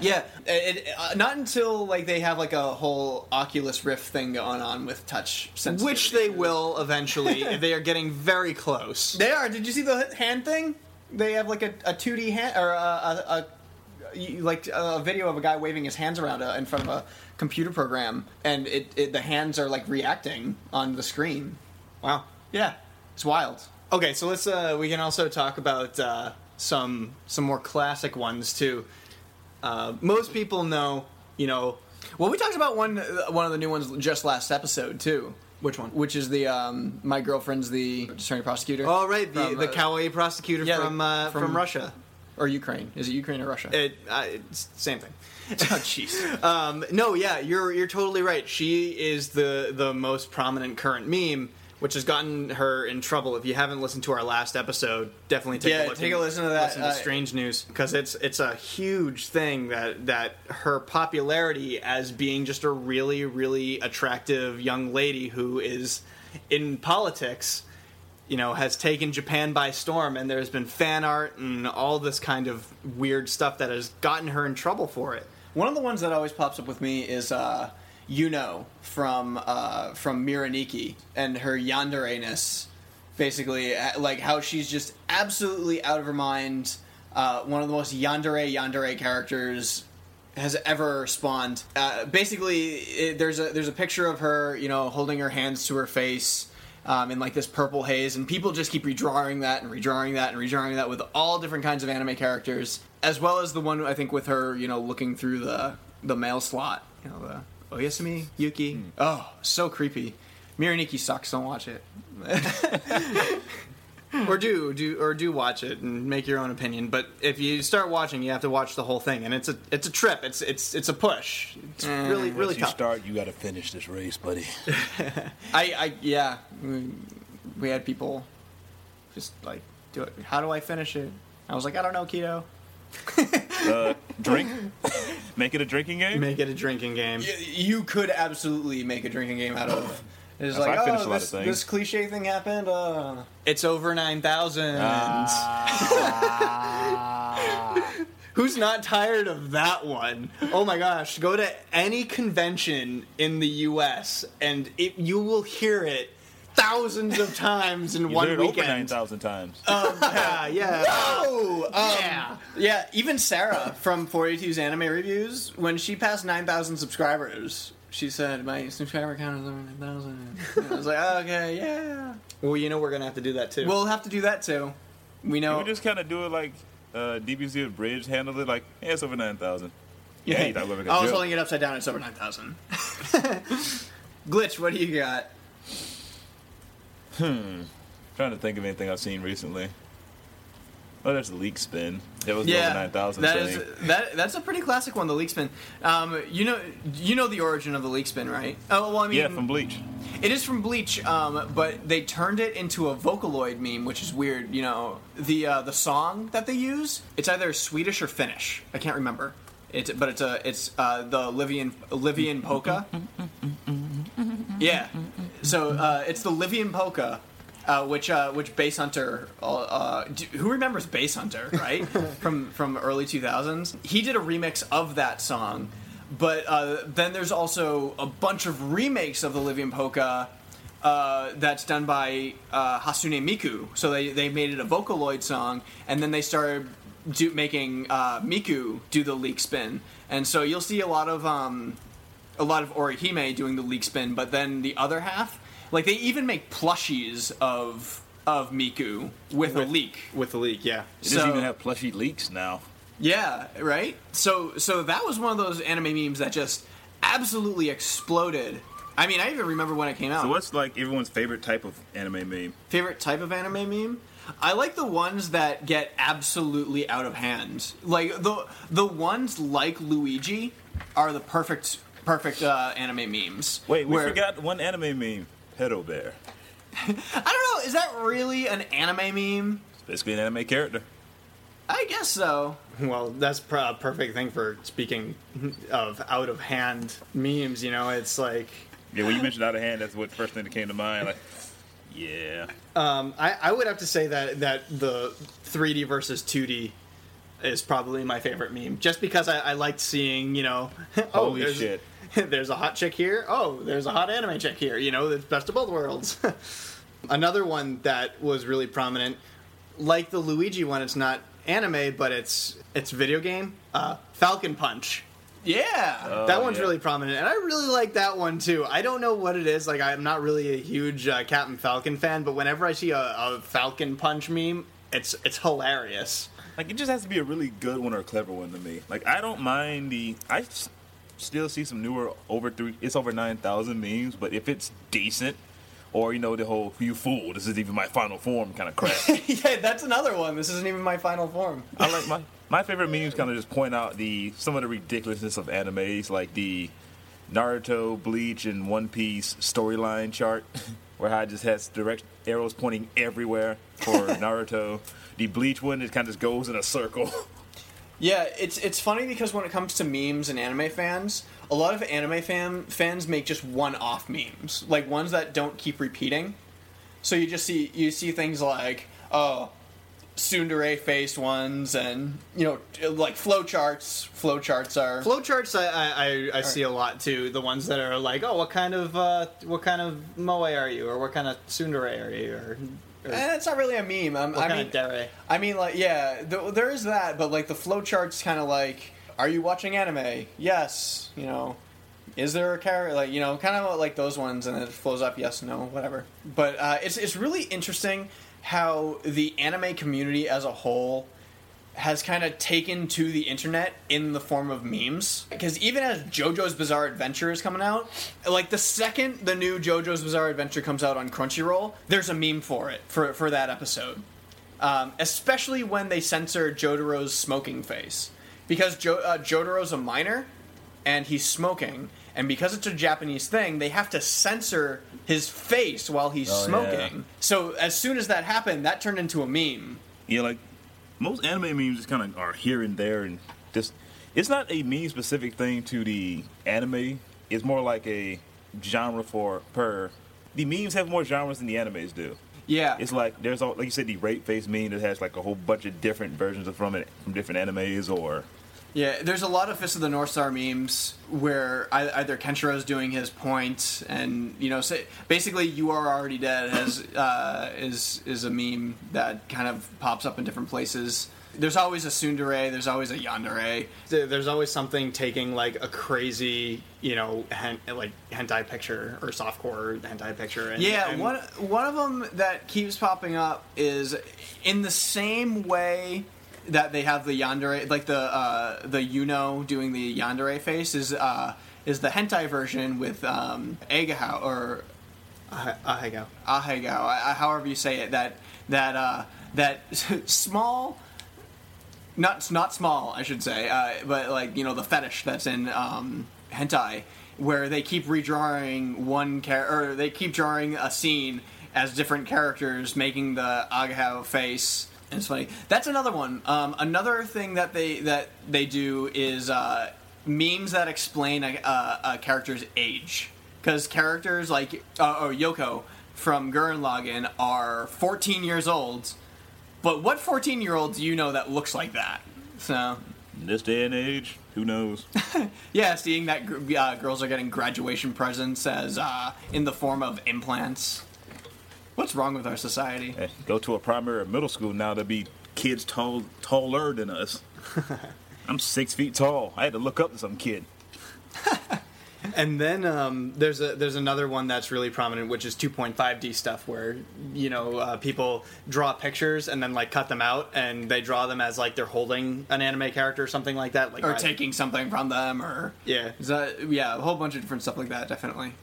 Yeah, it, it- uh, not until like they have like a whole Oculus Rift thing going on with touch sensitivity. which they will eventually they are getting very close They are. Did you see the hand thing? They have like a, a 2D hand or a, a, a like a video of a guy waving his hands around uh, in front of a computer program, and it, it the hands are like reacting on the screen. Wow. Yeah, it's wild. Okay, so let's. Uh, we can also talk about uh, some some more classic ones too. Uh, most people know, you know, Well, we talked about one uh, one of the new ones just last episode too. Which one? Which is the um, my girlfriend's the attorney prosecutor. oh right, the From, the uh, kawaii prosecutor yeah, from, uh, from from- Russia. or Ukraine? Is it Ukraine or Russia? It, uh, it's same thing. oh, jeez. Um, no, yeah, you're you're totally right. She is the the most prominent current meme, which has gotten her in trouble. If you haven't listened to our last episode, definitely take Yeah, a look. take a listen to that, Listen to uh, Strange News because it's it's a huge thing that that her popularity as being just a really really attractive young lady who is in politics you know, has taken Japan by storm, and there's been fan art and all this kind of weird stuff that has gotten her in trouble for it. One of the ones that always pops up with me is uh, you know from uh, from Mirai Nikki and her yandere-ness. Basically, uh, like how she's just absolutely out of her mind. Uh, one of the most yandere yandere characters has ever spawned. Uh, basically, it, there's a there's a picture of her, you know, holding her hands to her face. Um, in like this purple haze, and people just keep redrawing that and redrawing that and redrawing that with all different kinds of anime characters, as well as the one I think with her, you know, looking through the the mail slot, you know, the Oh, Oyasumi Yuki. Hmm. Oh, so creepy. Mirai Nikki sucks. Don't watch it. or do do or do watch it and make your own opinion. But if you start watching, you have to watch the whole thing, and it's a it's a trip. It's it's it's a push. It's eh, really really tough. Once you start, you got to finish this race, buddy. I, I yeah, we, we had people just like do it. How do I finish it? I was like, I don't know, keto. Uh, drink. Make it a drinking game. Make it a drinking game. Y- You could absolutely make a drinking game out of. It's like, I oh, a lot of this, things. this cliche thing happened. Uh, It's over nine thousand. Ah. Who's not tired of that one? Oh my gosh! Go to any convention in the U.S. and it, you will hear it thousands of times in You one heard it over nine thousand times. yeah, yeah. oh, um, Yeah. yeah. Even Sarah from 42's anime reviews, when she passed 9,000 subscribers, she said, "My subscriber count is over 9,000." I was like, "Okay, yeah." Well, you know we're gonna have to do that too. We'll have to do that too. We know. we just kind of do it like uh, DBZ Abridged handled it like, yeah, it's over nine thousand. Yeah, you thought I was joke. holding it upside down. It's over 9,000. Glitch, what do you got? Trying to think of anything I've seen recently. Oh, there's the leek spin. It was the Yeah, over nine thousand that is that. That's a pretty classic one, the leek spin. Um, you know, you know the origin of the leek spin, right? Oh, well, I mean, yeah, from Bleach. It is from Bleach, um, but they turned it into a Vocaloid meme, which is weird. You know, the uh, the song that they use, it's either Swedish or Finnish. I can't remember. It's but it's a it's uh, the Livian Livian polka. Yeah, so uh, it's the Livian polka. Uh, which uh, which Basshunter, uh, uh, d- who remembers Basshunter, right? from from early two thousands. He did a remix of that song, but uh, then there's also a bunch of remakes of the Livian Polka uh, that's done by uh, Hatsune Miku. So they, they made it a Vocaloid song, and then they started do, making uh, Miku do the leek spin. And so you'll see a lot of um, a lot of Orihime doing the leek spin, but then the other half, like they even make plushies of of Miku with, a leek. with a leek, yeah. It So- doesn't even have plushy leeks now. Yeah, right. So so that was one of those anime memes that just absolutely exploded. I mean, I even remember when it came out. So what's like everyone's favorite type of anime meme? favorite type of anime meme? I like the ones that get absolutely out of hand. Like the the ones like Luigi are the perfect perfect uh, anime memes. Wait, we where- forgot one anime meme. Pedo Bear. I don't know. Is that really an anime meme? It's basically an anime character. I guess so. Well, that's pr- a perfect thing for speaking of out of hand memes. You know, it's like Yeah, when you mentioned out of hand, that's what first thing that came to mind. Like, yeah. um, I, I would have to say that that the 3D versus 2D is probably my favorite meme, just because I, I liked seeing you know, oh, Holy shit. there's a hot chick here. Oh, there's a hot anime chick here. You know, it's best of both worlds. Another one that was really prominent like the Luigi one, it's not anime, but it's it's video game. Uh, Falcon Punch. Yeah. that one's yeah. really prominent, and I really like that one too. I don't know what it is. Like, I'm not really a huge uh, Captain Falcon fan, but whenever I see a, a Falcon Punch meme, it's it's hilarious. Like it just has to be a really good one or a clever one to me. Like I don't mind the. I s- still see some newer over three. It's over nine thousand memes, but if it's decent, or you know the whole "you fool, this is even my final form" kind of crap. yeah, that's another one. This isn't even my final form. I like my my favorite memes. Kind of just point out the some of the ridiculousness of animes, like the Naruto, Bleach, and One Piece storyline chart, where I just has direct arrows pointing everywhere for Naruto. The Bleach one, it kind of just goes in a circle. Yeah, it's it's funny because when it comes to memes and anime fans, a lot of anime fan fans make just one-off memes, like ones that don't keep repeating. So you just see you see things like oh, tsundere faced ones, and you know like flowcharts. Flowcharts are Flowcharts, I I, I, I see a lot too. The ones that are like, oh, what kind of uh, what kind of moe are you, or what kind of tsundere are you, or, or Eh, it's not really a meme. What I kind mean, of dere? I mean, like, yeah, th- there is that, but like the flowchart's kind of like, are you watching anime? Yes, you know. Is there a character like you know, kind of like those ones, and it flows up yes, no, whatever. But uh, it's it's really interesting how the anime community as a whole has kind of taken to the internet in the form of memes. Because even as JoJo's Bizarre Adventure is coming out, like the second the new JoJo's Bizarre Adventure comes out on Crunchyroll, there's a meme for it for for that episode. Um, especially when they censor Jotaro's smoking face, because jo- uh, Jotaro's a minor and he's smoking, and because it's a Japanese thing, they have to censor his face while he's Oh, smoking. yeah. So as soon as that happened, that turned into a meme. Yeah, like most anime memes just kind of are here and there, and just it's not a meme specific thing to the anime. It's more like a genre for per. The memes have more genres than the animes do. Yeah, It's like there's all, like you said the rape face meme that has like a whole bunch of different versions of from it from different animes or Yeah, there's a lot of Fist of the North Star memes where ei- either Kenshiro's doing his point, and you know, say, basically, "You are already dead" has uh, is is a meme that kind of pops up in different places. There's always a tsundere. There's always a yandere. There's always something taking like a crazy, you know, hen- like hentai picture or softcore hentai picture. And, Yeah, and one one of them that keeps popping up is in the same way that they have the yandere, like the uh, the Yuno doing the yandere face is uh, is the hentai version with um, Egahao or Ah, ah, here you go. Ahegao, I- however you say it. That that uh, that small. Not not small, I should say, uh, but like you know the fetish that's in um, hentai, where they keep redrawing one character, or they keep drawing a scene as different characters, making the Agahao face. And it's funny. That's another one. Um, another thing that they that they do is uh, memes that explain a, a, a character's age, because characters like uh, oh Yoko from Gurren Lagann are 14 years old, but what 14 year old do you know that looks like that? So in this day and age, who knows? yeah, seeing that gr- uh, girls are getting graduation presents as uh, in the form of implants. What's wrong with our society? Eh, Go to a primary or middle school now, there'll be kids tall, taller than us. I'm six feet tall. I had to look up to some kid. And then um, there's a there's another one that's really prominent, which is 2.5D stuff, where you know uh, people draw pictures and then like cut them out, and they draw them as like they're holding an anime character or something like that, like Or right- taking something from them, or Yeah. Is that, yeah, a whole bunch of different stuff like that. Definitely.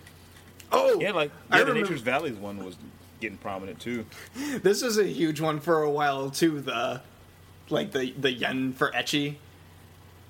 Oh, Yeah, like I yeah, the remember- Nature's Valleys one was getting prominent too. This was a huge one for a while too. The like the the yen for ecchi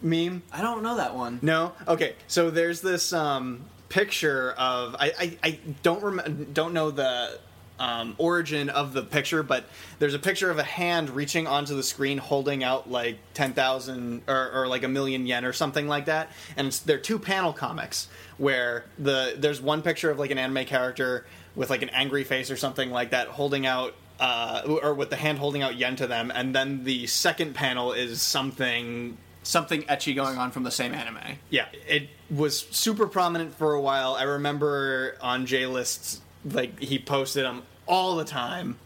meme. I don't know that one. No. Okay. So there's this um, picture of I, I, I don't rem- don't know the um, origin of the picture, but there's a picture of a hand reaching onto the screen holding out like ten thousand or, or like a million yen or something like that. And it's, they're two panel comics where the there's one picture of like an anime character with like an angry face or something like that holding out. Uh, or with the hand holding out yen to them, and then the second panel is something Something ecchi going on from the same anime. yeah, it was super prominent for a while. I remember on J lists, like he posted them all the time.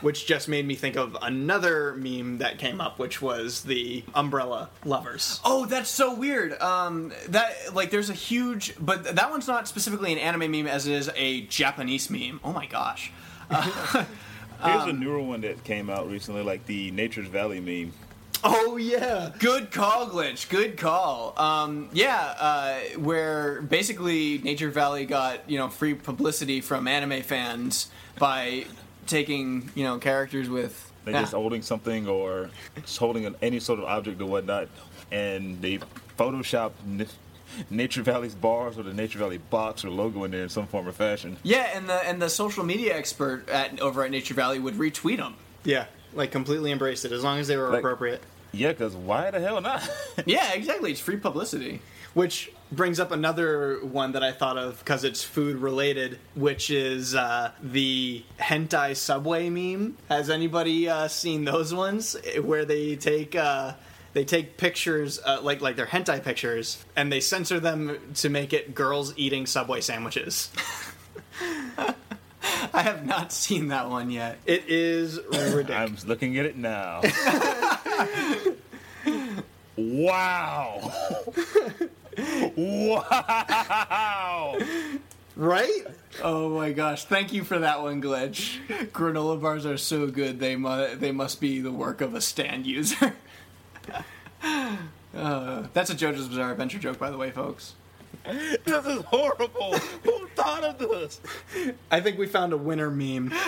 Which just made me think of another meme that came up, which was the umbrella lovers. Oh, that's so weird. Um, that like, there's a huge, but that one's not specifically an anime meme as it is a Japanese meme. Oh my gosh. Here's a newer one that came out recently, like the Nature's Valley meme. Oh yeah. Good call, Glitch. Good call. Um, yeah, uh, where basically Nature Valley got you know free publicity from anime fans by taking you know characters with. They're yeah. just holding something or just holding an, any sort of object or whatnot, and they Photoshop N- Nature Valley's bars or the Nature Valley box or logo in there in some form or fashion. Yeah, and the and the social media expert at over at Nature Valley would retweet them. Yeah, like completely embraced it as long as they were Like- appropriate. Yeah, because why the hell not? Yeah, exactly. It's free publicity. Which brings up another one that I thought of because it's food related, which is uh, the hentai subway meme. Has anybody uh, seen those ones where they take uh, they take pictures uh, like like they're hentai pictures and they censor them to make it girls eating subway sandwiches? I have not seen that one yet. It is ridiculous. I'm looking at it now. wow. wow. right? Oh my gosh! Thank you for that one, Glitch. Granola bars are so good; they mu- they must be the work of a stand user. uh, that's a JoJo's Bizarre Adventure joke, by the way, folks. This is horrible. Who thought of this? I think we found a winner meme.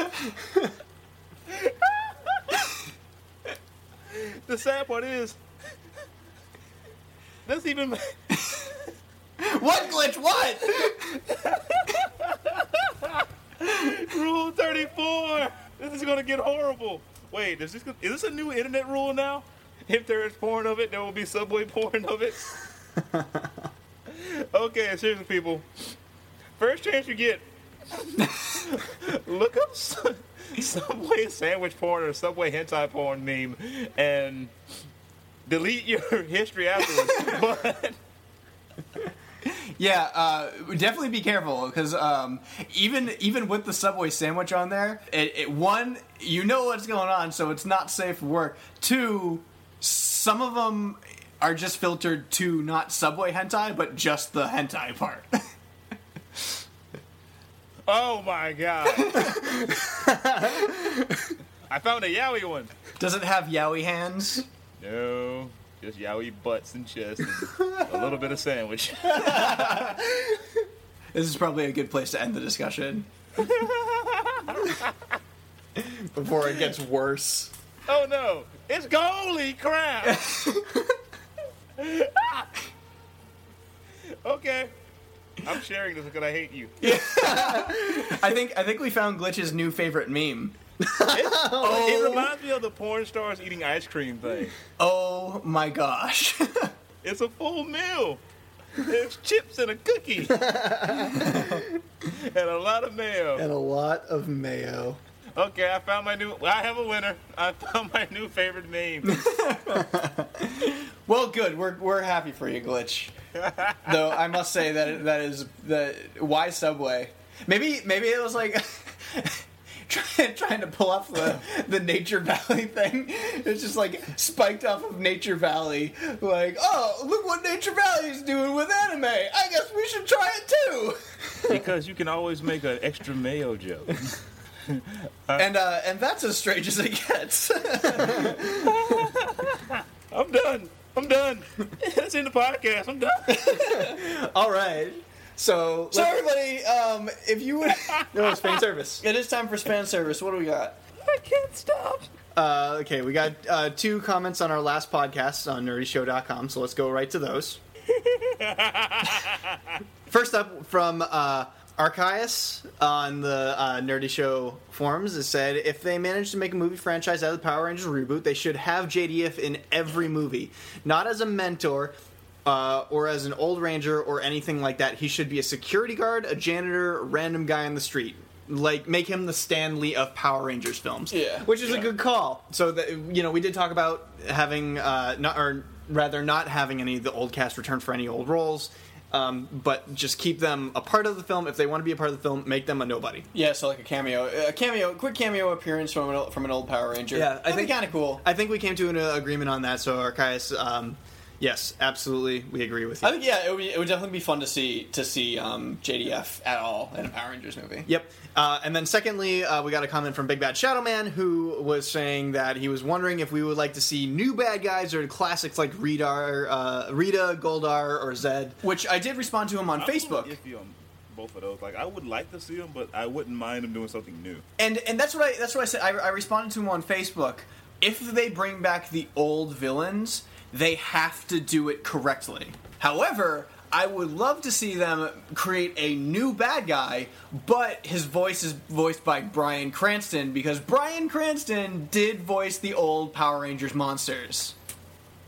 The sad part is, that's even. What glitch? What? Rule 34! This is gonna get horrible. Wait, is this, is this a new internet rule now? If there is porn of it, there will be subway porn of it? okay, seriously, people. First chance you get, look up Su- Subway sandwich porn or Subway hentai porn meme and delete your history afterwards. but Yeah, uh, definitely be careful because um, even even with the Subway sandwich on there, it, it one you know what's going on, so it's not safe for work. Two, some of them are just filtered to not Subway hentai, but just the hentai part. Oh my god. I found a yaoi one. Does it have yaoi hands? No, just yaoi butts and chests and a little bit of sandwich. This is probably a good place to end the discussion. Before it gets worse. Oh no, it's holy crap. okay. I'm sharing this because I hate you. I think I think we found Glitch's new favorite meme. It oh. reminds me of the porn stars eating ice cream thing. Oh my gosh. It's a full meal. There's chips and a cookie. and a lot of mayo. And a lot of mayo. Okay, I found my new. I have a winner. I found my new favorite meme. Well, good. We're we're happy for you, Glitch. Though I must say that that is the why Subway. Maybe maybe it was like trying trying to pull off the the Nature Valley thing. It's just like spiked off of Nature Valley. Like, oh, look what Nature Valley is doing with anime. I guess we should try it too. because you can always make an extra mayo joke. And uh, and that's as strange as it gets. I'm done. I'm done. That's in the podcast. I'm done. All right. So, so everybody, um, if you would, no, it's fan service. it is time for span service. What do we got? I can't stop. Uh, okay, we got uh, two comments on our last podcast on nerdyshow.com, so let's go right to those. First up from uh, Archias on the uh, Nerdy Show forums, it said if they manage to make a movie franchise out of the Power Rangers reboot, they should have JDF in every movie. Not as a mentor, uh, or as an old ranger or anything like that. He should be a security guard, a janitor, a random guy on the street. Like make him the Stanley of Power Rangers films. Yeah. which is a good call. So that you know, we did talk about having uh, not or rather not having any of the old cast return for any old roles. Um, but just keep them a part of the film. If they want to be a part of the film, make them a nobody. Yeah, so like a cameo, a cameo, quick cameo appearance from an, from an old Power Ranger. Yeah, I That'd think kind of cool. I think we came to an agreement on that. So Archias, um, yes, absolutely, we agree with you. I think yeah, it would, be, it would definitely be fun to see to see um, JDF at all in a Power Rangers movie. Yep. Uh, and then secondly, uh, we got a comment from Big Bad Shadow Man who was saying that he was wondering if we would like to see new bad guys or classics like Rita, uh, Rita, Goldar, or Zedd. Which I did respond to him on I'm Facebook. iffy on both of those. Like, I would like to see them, but I wouldn't mind them doing something new. and and that's what I that's what I said. I, I responded to him on Facebook. If they bring back the old villains, they have to do it correctly. However, I would love to see them create a new bad guy, but his voice is voiced by Bryan Cranston because Bryan Cranston did voice the old Power Rangers monsters.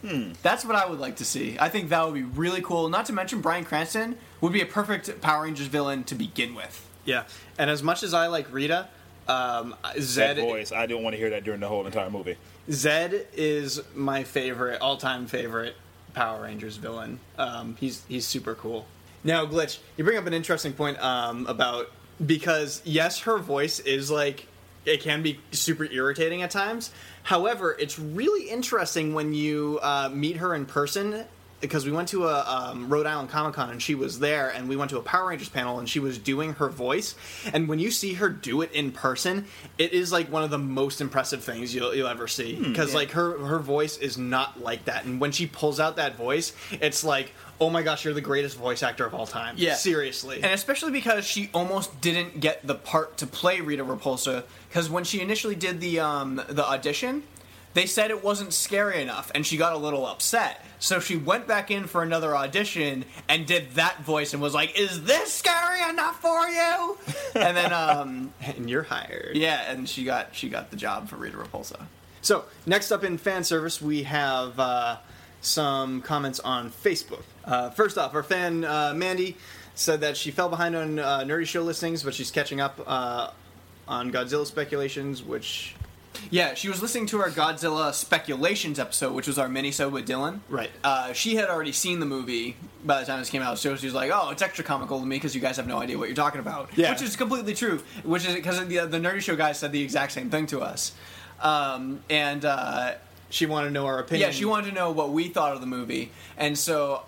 Hmm. That's what I would like to see. I think that would be really cool. Not to mention Bryan Cranston would be a perfect Power Rangers villain to begin with. Yeah. And as much as I like Rita, um, That voice, I didn't want to hear that during the whole entire movie. Zedd is my favorite, all-time favorite Power Rangers villain. Um, he's he's super cool. Now, glitch, you bring up an interesting point um, about because yes, her voice is like it can be super irritating at times. However, it's really interesting when you uh, meet her in person. Because we went to a um, Rhode Island Comic Con and she was there, and we went to a Power Rangers panel and she was doing her voice. And when you see her do it in person, it is like one of the most impressive things you'll, you'll ever see. Because like her her voice is not like that, and when she pulls out that voice, it's like, oh my gosh, you're the greatest voice actor of all time. Yeah. seriously. And especially because she almost didn't get the part to play Rita Repulsa, because when she initially did the um, the audition, they said it wasn't scary enough, and she got a little upset. So she went back in for another audition and did that voice and was like, "Is this scary enough for you?" and then, um, and you're hired. yeah, and she got she got the job for Rita Repulsa. So, next up in fan service, we have uh, some comments on Facebook. Uh, first off, our fan uh, Mandy said that she fell behind on uh, Nerdy Show listings, but she's catching up uh, on Godzilla speculations, which. Yeah, she was listening to our Godzilla speculations episode, which was our mini-sode with Dylan. Right. Uh, she had already seen the movie by the time this came out, so she was like, "Oh, it's extra comical to me because you guys have no idea what you're talking about." Yeah. Which is completely true. Which is because the the Nerdy Show guys said the exact same thing to us, um, and uh, She wanted to know our opinion. yeah, she wanted to know what we thought of the movie, and so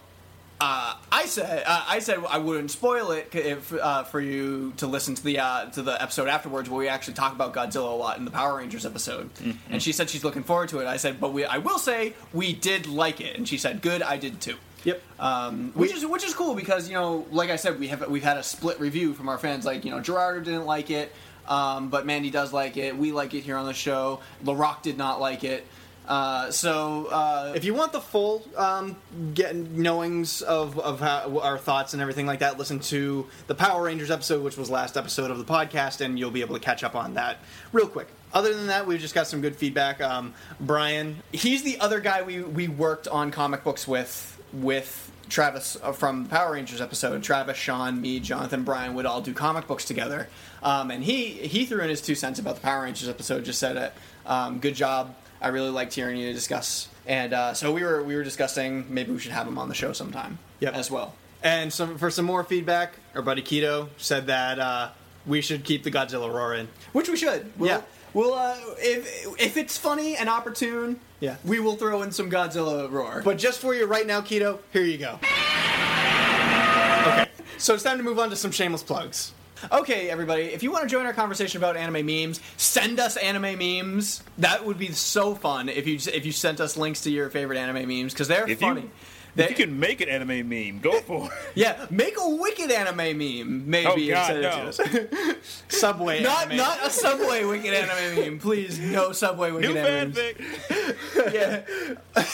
uh, I said uh, I said I wouldn't spoil it if, uh, for you to listen to the uh, to the episode afterwards where we actually talk about Godzilla a lot in the Power Rangers episode. And she said she's looking forward to it. I said, but we I will say we did like it, and she said, good, I did too. Yep. Um, which is which is cool because you know, like I said, we have we've had a split review from our fans. Like you know, Gerardo didn't like it, um, but Mandy does like it. We like it here on the show. LaRock did not like it. Uh, so uh, If you want the full um, get knowings of, of how, our thoughts and everything like that, listen to the Power Rangers episode, which was last episode of the podcast, and you'll be able to catch up on that real quick. Other than that, we've just got some good feedback. Um, Brian, he's the other guy we we worked on comic books with with Travis uh, from Power Rangers episode. Travis, Sean, me, Jonathan, Brian would all do comic books together. Um, and he he threw in his two cents about the Power Rangers episode. Just said it. Um, good job. I really liked hearing you discuss. And uh, so we were we were discussing maybe we should have him on the show sometime. Yep. as well. and some for some more feedback, our buddy Keto said that uh, we should keep the Godzilla roar in. Which we should. We'll, Yeah. We'll uh, if if it's funny and opportune, Yeah. we will throw in some Godzilla roar. But just for you right now, Keto, here you go. Okay, so it's time to move on to some shameless plugs. Okay, everybody, if you want to join our conversation about anime memes, send us anime memes. That would be so fun if you if you sent us links to your favorite anime memes because they're If funny. you, They- if you can make an anime meme, go for it. yeah, make a wicked anime meme, maybe. Oh, God, and no. send it to us. Subway. not anime. not a Subway wicked anime meme, please. No Subway wicked New anime memes. fanfic. Yeah.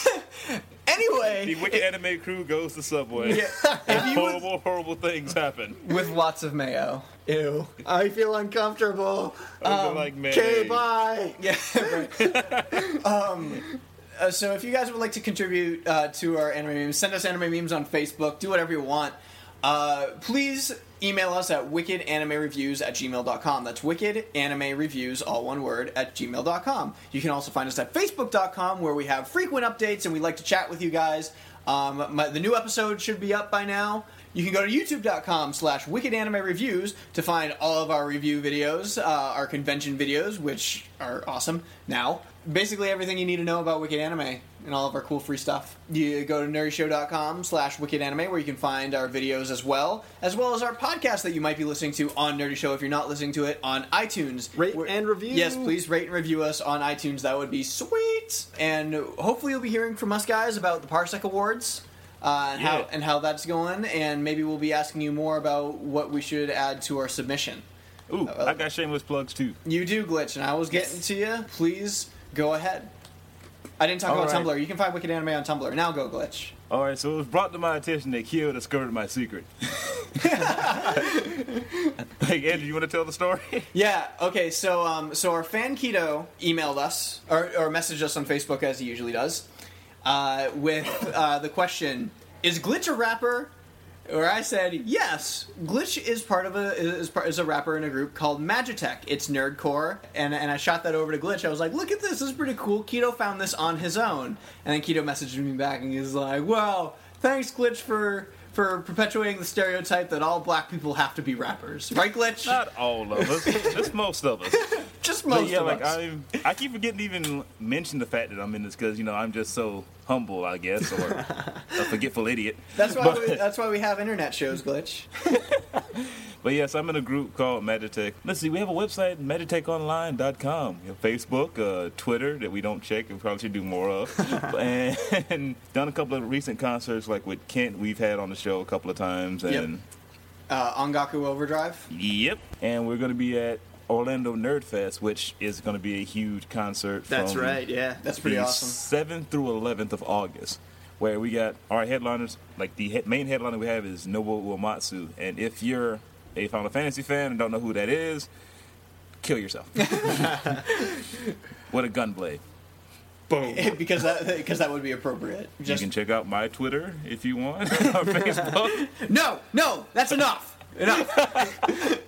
anyway, The Wicked Anime Crew goes to Subway. yeah, if you would- Horrible, horrible things happen. with lots of mayo. Ew. I feel uncomfortable. Um, like Okay, bye. Yeah, right. um, uh, so if you guys would like to contribute uh, to our anime memes, send us anime memes on Facebook. Do whatever you want. Uh, please email us at wickedanimereviews at gmail.com. That's wickedanimereviews, all one word, at gmail.com. You can also find us at facebook.com where we have frequent updates and we like to chat with you guys. Um, my, the new episode should be up by now. You can go to youtube.com slash wicked anime reviews to find all of our review videos, uh, our convention videos, which are awesome now. Basically everything you need to know about Wicked Anime and all of our cool free stuff. You go to nerdyshow.com slash wicked anime where you can find our videos as well, as well as our podcast that you might be listening to on Nerdy Show if you're not listening to it on iTunes. Rate Where- and review. Yes, please rate and review us on iTunes. That would be sweet. And hopefully you'll be hearing from us guys about the Parsec Awards. Uh, and how and how that's going, and maybe we'll be asking you more about what we should add to our submission. Ooh, I got shameless plugs too. You do glitch, and I was getting to you. Please go ahead. I didn't talk All about right. Tumblr. You can find Wicked Anime on Tumblr. Now go glitch. All right, so it was brought to my attention that Kyo discovered my secret. like Andrew, you want to tell the story? Yeah. Okay. So, um, so our fan Keto emailed us or, or messaged us on Facebook as he usually does, uh, with uh, the question: Is Glitch a rapper? Where I said yes, Glitch is part of a is is a rapper in a group called Magitech. It's nerdcore, and and I shot that over to Glitch. I was like, look at this, this is pretty cool. Keto found this on his own, and then Keto messaged me back and he's like, wow, thanks Glitch for for perpetuating the stereotype that all black people have to be rappers, right, Glitch? Not all of us, just most of us. Just But most yeah, of like us. I, I keep forgetting to even mention the fact that I'm in this because you know I'm just so humble, I guess, or a forgetful idiot. That's why But- we, that's why we have internet shows, Glitch. But yes, I'm in a group called Meditech. Let's see, we have a website, meditechonline.com. You know, Facebook, uh, Twitter that we don't check and probably should do more of. and, and done a couple of recent concerts, like with Kent, we've had on the show a couple of times. Yep. And Uh, Ongaku Overdrive. yep. And we're going to be at Orlando Nerd Fest, which is going to be a huge concert. That's right. Yeah. That's pretty awesome. 7th through 11th of August, where we got our headliners. Like the he- main headliner we have is Nobuo Uematsu, and if you're a Final Fantasy fan and don't know who that is, kill yourself what a gunblade. Boom. because that because that would be appropriate. You can check out my Twitter if you want, or Facebook. no, no, that's enough. Enough.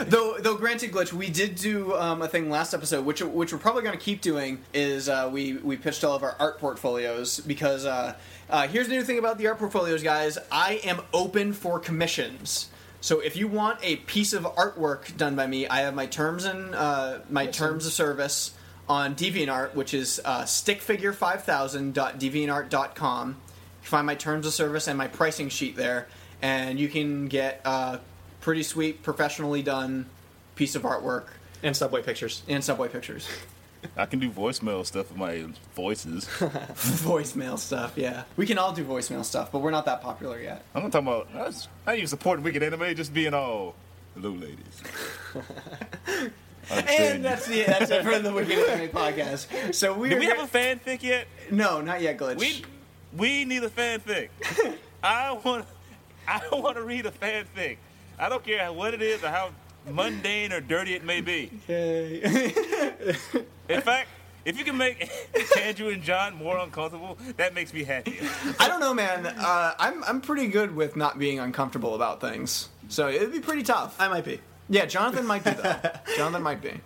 though, though, granted, glitch, we did do um, a thing last episode, which which we're probably going to keep doing. Is uh, we we pitched all of our art portfolios because uh, uh, here's the new thing about the art portfolios, guys. I am open for commissions. So if you want a piece of artwork done by me, I have my terms and uh, my terms of service on DeviantArt, which is uh, stickfigure5000.deviantart.com. You can find my terms of service and my pricing sheet there, and you can get a pretty sweet, professionally done piece of artwork And Subway pictures. and subway pictures. I can do voicemail stuff with my voices. voicemail stuff, yeah. We can all do voicemail stuff, but we're not that popular yet. I'm not talking about. I, was, I even support Wicked Anime, just being all hello, ladies. And that's the that's it for the Wicked Anime podcast. So we do we have a fanfic yet? no, not yet, glitch. We we need a fanfic. I want I want to read a fanfic. I don't care what it is or how mundane or dirty it may be. In fact, if you can make Andrew and John more uncomfortable, that makes me happy. I don't know, man. Uh, I'm I'm pretty good with not being uncomfortable about things, so it'd be pretty tough. I might be. Yeah, Jonathan might be though. Jonathan might be.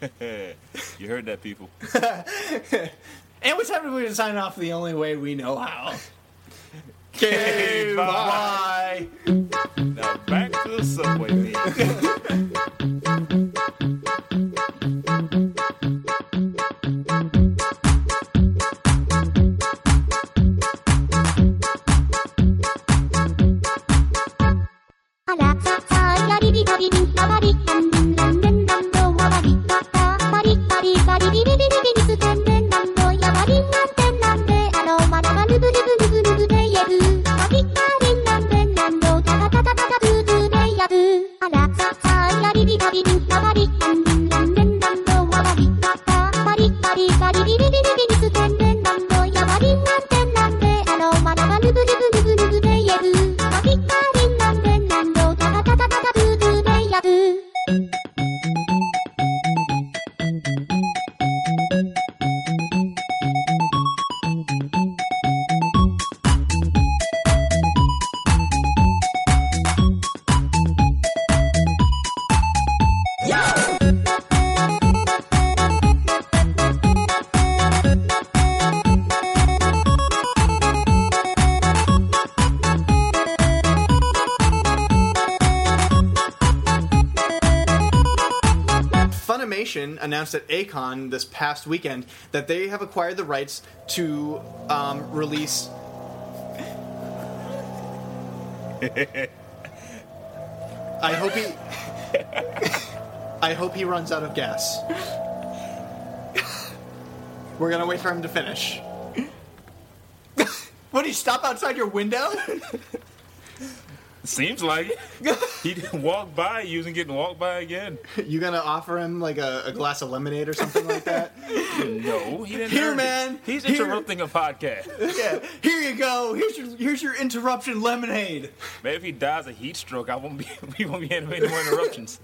you heard that, people. And we time we sign off the only way we know how. Okay, bye. Now back to the subway. announced at A-Kon this past weekend that they have acquired the rights to um, release. I hope he. I hope he runs out of gas. We're gonna wait for him to finish. What do you stop outside your window? Seems like it. He didn't walk by. He wasn't getting walked by again. You gonna offer him like a, a glass of lemonade or something like that? No, he didn't. Here, earn it. man. He's Here. interrupting a podcast. yeah. Here you go. Here's your here's your interruption lemonade. Maybe if he dies of heat stroke, I won't be. We won't be having any more interruptions.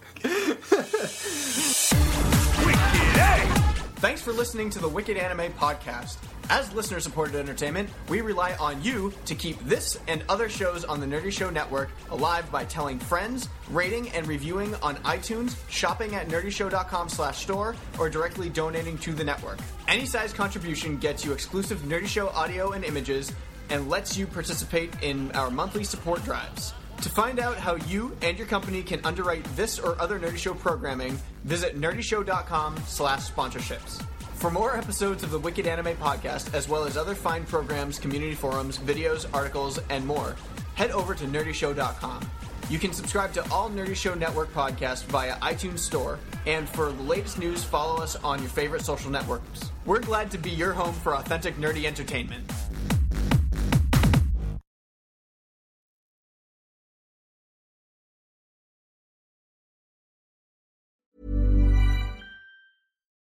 Eh? Thanks for listening to the Wicked Anime Podcast. As listener supported entertainment, we rely on you to keep this and other shows on the Nerdy Show Network alive by telling friends, rating and reviewing on iTunes, shopping at nerdyshow.com slash store, or directly donating to the network. Any size contribution gets you exclusive Nerdy Show audio and images and lets you participate in our monthly support drives. To find out how you and your company can underwrite this or other Nerdy Show programming, visit nerdyshow.com slash sponsorships. For more episodes of the Wicked Anime Podcast, as well as other fine programs, community forums, videos, articles, and more, head over to nerdyshow.com. You can subscribe to all Nerdy Show Network podcasts via iTunes Store, and for the latest news, follow us on your favorite social networks. We're glad to be your home for authentic nerdy entertainment.